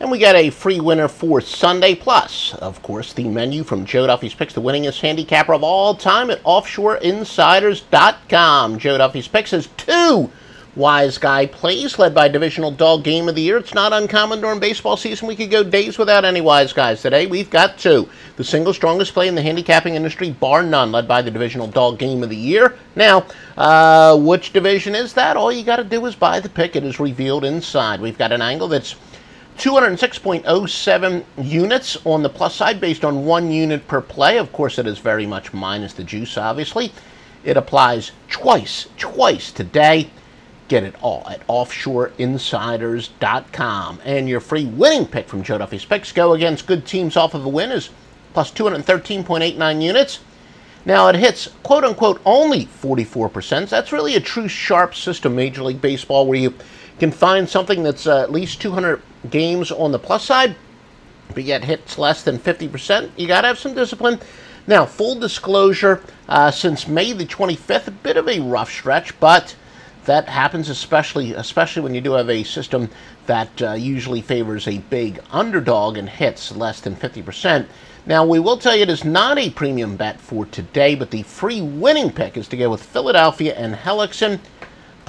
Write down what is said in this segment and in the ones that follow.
And we got a free winner for Sunday. Plus, of course, the menu from Joe Duffy's Picks, the winningest handicapper of all time at offshoreinsiders.com. Joe Duffy's Picks has two wise guy plays led by divisional dog game of the year. It's not uncommon during baseball season. We could go days without any wise guys. Today, we've got two. The single strongest play in the handicapping industry, bar none, led by the divisional dog game of the year. Now, uh, which division is that? All you got to do is buy the pick. It is revealed inside. We've got an angle that's 206.07 units on the plus side based on one unit per play. Of course, it is very much minus the juice, obviously. It applies twice, twice today. Get it all at offshoreinsiders.com. And your free winning pick from Joe Duffy's Picks go against good teams off of a win is plus 213.89 units. Now it hits quote unquote only 44%. That's really a true sharp system, Major League Baseball, where you can find something that's uh, at least 200 games on the plus side, but yet hits less than 50%. You got to have some discipline. Now, full disclosure, uh, since May the 25th, a bit of a rough stretch, but that happens especially especially when you do have a system that uh, usually favors a big underdog and hits less than 50%. Now, we will tell you it is not a premium bet for today, but the free winning pick is to go with Philadelphia and Hellickson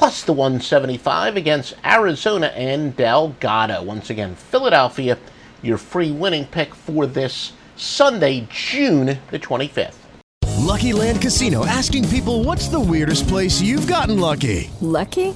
plus the 175 against Arizona and Delgado. Once again, Philadelphia, your free winning pick for this Sunday, June the 25th. Lucky Land Casino asking people what's the weirdest place you've gotten lucky? Lucky?